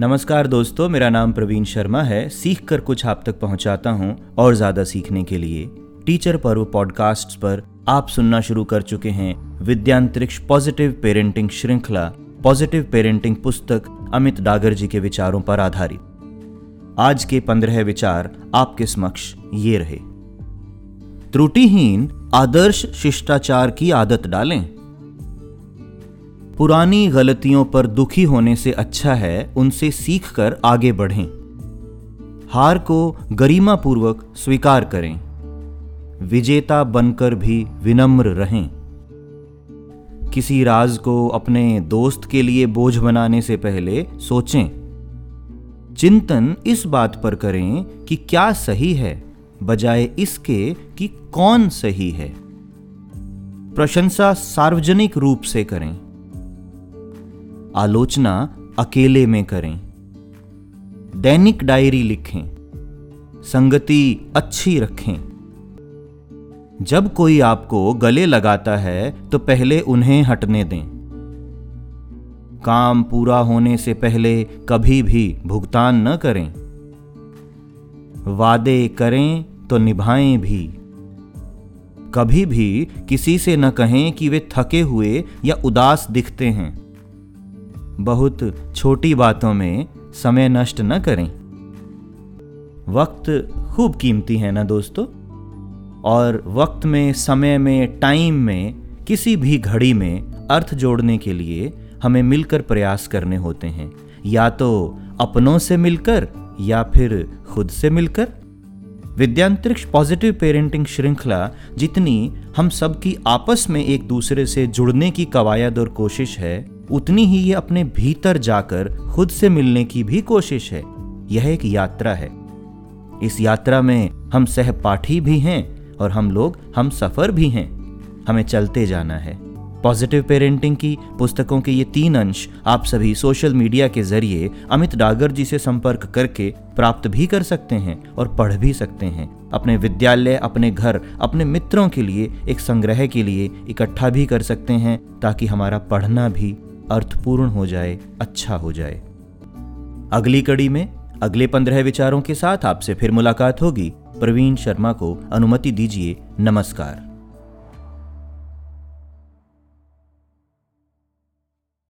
नमस्कार दोस्तों, मेरा नाम प्रवीण शर्मा है। सीख कर कुछ आप तक पहुंचाता हूँ और ज़्यादा सीखने के लिए। टीचर पर्व पॉडकास्ट पर आप सुनना शुरू कर चुके हैं। विद्यांतरिक्ष पॉजिटिव पेरेंटिंग श्रृंखला, पॉजिटिव पेरेंटिंग पुस्तक अमित डागर जी के विचारों पर आधारित। आज के पंद्रह विचार आपके समक्ष ये रहे। त्रुटिहीन आदर्श शिष्टाचार की आदत डालें। पुरानी गलतियों पर दुखी होने से अच्छा है उनसे सीखकर आगे बढ़ें। हार को गरिमा पूर्वक स्वीकार करें। विजेता बनकर भी विनम्र रहें। किसी राज को अपने दोस्त के लिए बोझ बनाने से पहले सोचें। चिंतन इस बात पर करें कि क्या सही है, बजाय इसके कि कौन सही है। प्रशंसा सार्वजनिक रूप से करें। आलोचना अकेले में करें। दैनिक डायरी लिखें। संगति अच्छी रखें। जब कोई आपको गले लगाता है तो पहले उन्हें हटने दें। काम पूरा होने से पहले कभी भी भुगतान न करें। वादे करें तो निभाएँ भी। कभी भी किसी से न कहें कि वे थके हुए या उदास दिखते हैं। बहुत छोटी बातों में समय नष्ट न करें। वक्त खूब कीमती है ना दोस्तों? और वक्त में, समय में, टाइम में, किसी भी घड़ी में अर्थ जोड़ने के लिए हमें मिलकर प्रयास करने होते हैं। या तो अपनों से मिलकर या फिर खुद से मिलकर। विद्यांतरिक्ष पॉजिटिव पेरेंटिंग श्रृंखला जितनी हम सबकी आपस में एक दूसरे से जुड़ने की कवायद और कोशिश है उतनी ही ये अपने भीतर जाकर खुद से मिलने की भी कोशिश है। यह एक यात्रा है। इस यात्रा में हम सहपाठी भी हैं और हम लोग हम सफ़र भी हैं। हमें चलते जाना है। पॉजिटिव पेरेंटिंग की पुस्तकों के ये तीन अंश आप सभी सोशल मीडिया के ज़रिए अमित डागर जी से संपर्क करके प्राप्त भी कर सकते हैं और पढ़ भी सकते हैं। अपने विद्यालय, अपने घर, अपने मित्रों के लिए एक संग्रह के लिए इकट्ठा भी कर सकते हैं ताकि हमारा पढ़ना भी अर्थपूर्ण हो जाए अच्छा हो जाए। अगली कड़ी में अगले पंद्रह विचारों के साथ आपसे फिर मुलाकात होगी। प्रवीण शर्मा को अनुमति दीजिए, नमस्कार।